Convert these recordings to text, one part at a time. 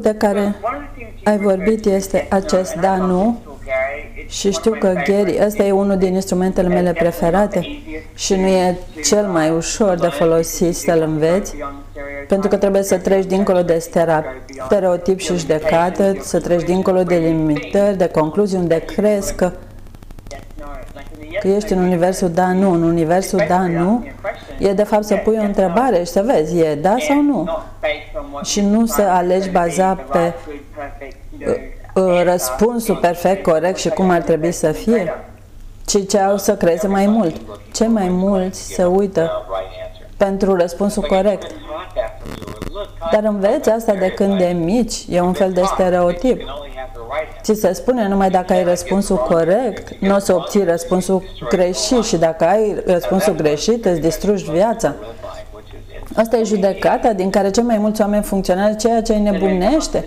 de care ai vorbit este acest da, nu și știu că Gary, ăsta e unul din instrumentele mele preferate și nu e cel mai ușor de folosit să-l înveți pentru că trebuie să treci dincolo de stereotip și judecată, să treci dincolo de limitări, de concluzii unde crezi că, că ești în universul da, nu. În universul da, nu e de fapt să pui o întrebare și să vezi, e da sau nu? Și nu să alegi baza pe uh, uh, răspunsul perfect, corect și cum ar trebui să fie, ci ce au să creeze mai mult. Cei mai mulți se uită pentru răspunsul corect. Dar înveți asta de când de mici, e un fel de stereotip. Ți se spune numai dacă ai răspunsul corect, nu o să obții răspunsul greșit și dacă ai răspunsul greșit, îți distrugi viața. Asta e judecata din care cei mai mulți oameni funcționează, ceea ce îi nebunește.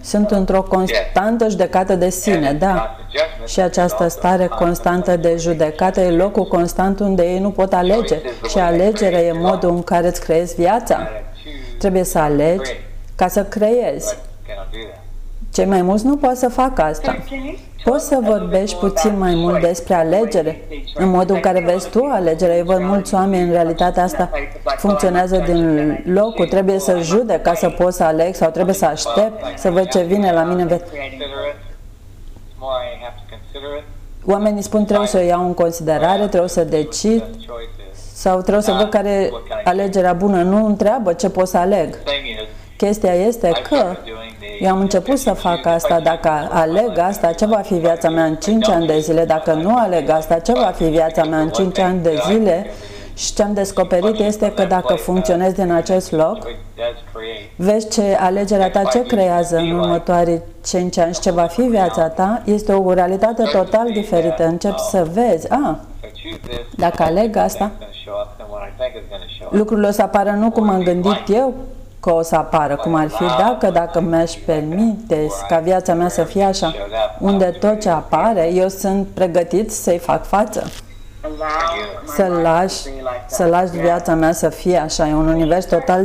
Sunt într-o constantă judecată de sine, da. Și această stare constantă de judecată e locul constant unde ei nu pot alege. Și alegerea e modul în care îți creezi viața. Trebuie să alegi ca să creezi. Cei mai mulți nu pot să facă asta. Poți să vorbești puțin mai mult despre alegere, în modul în care vezi tu alegerea. Eu văd mulți oameni, în realitatea asta funcționează din locul, trebuie să jude ca să pot să aleg sau trebuie să aștept să văd ce vine la mine. Oamenii spun trebuie să o iau în considerare, trebuie să decid sau trebuie să văd care e alegerea bună. Nu întreabă ce pot să aleg. Chestia este că eu am început să fac asta. Dacă aleg asta, ce va fi viața mea în 5 ani de zile? Dacă nu aleg asta, ce va fi viața mea în 5 ani de zile? Și ce am descoperit este că dacă funcționezi din acest loc, vezi ce alegerea ta ce creează în următorii 5 ani și ce va fi viața ta, este o realitate total diferită. Începi să vezi, a, ah, dacă aleg asta, lucrurile o să apară nu cum am gândit eu, că o să apară, cum ar fi dacă, dacă mi-aș permite ca viața mea să fie așa, unde tot ce apare, eu sunt pregătit să-i fac față. Să lași, să lași viața mea să fie așa, e un univers total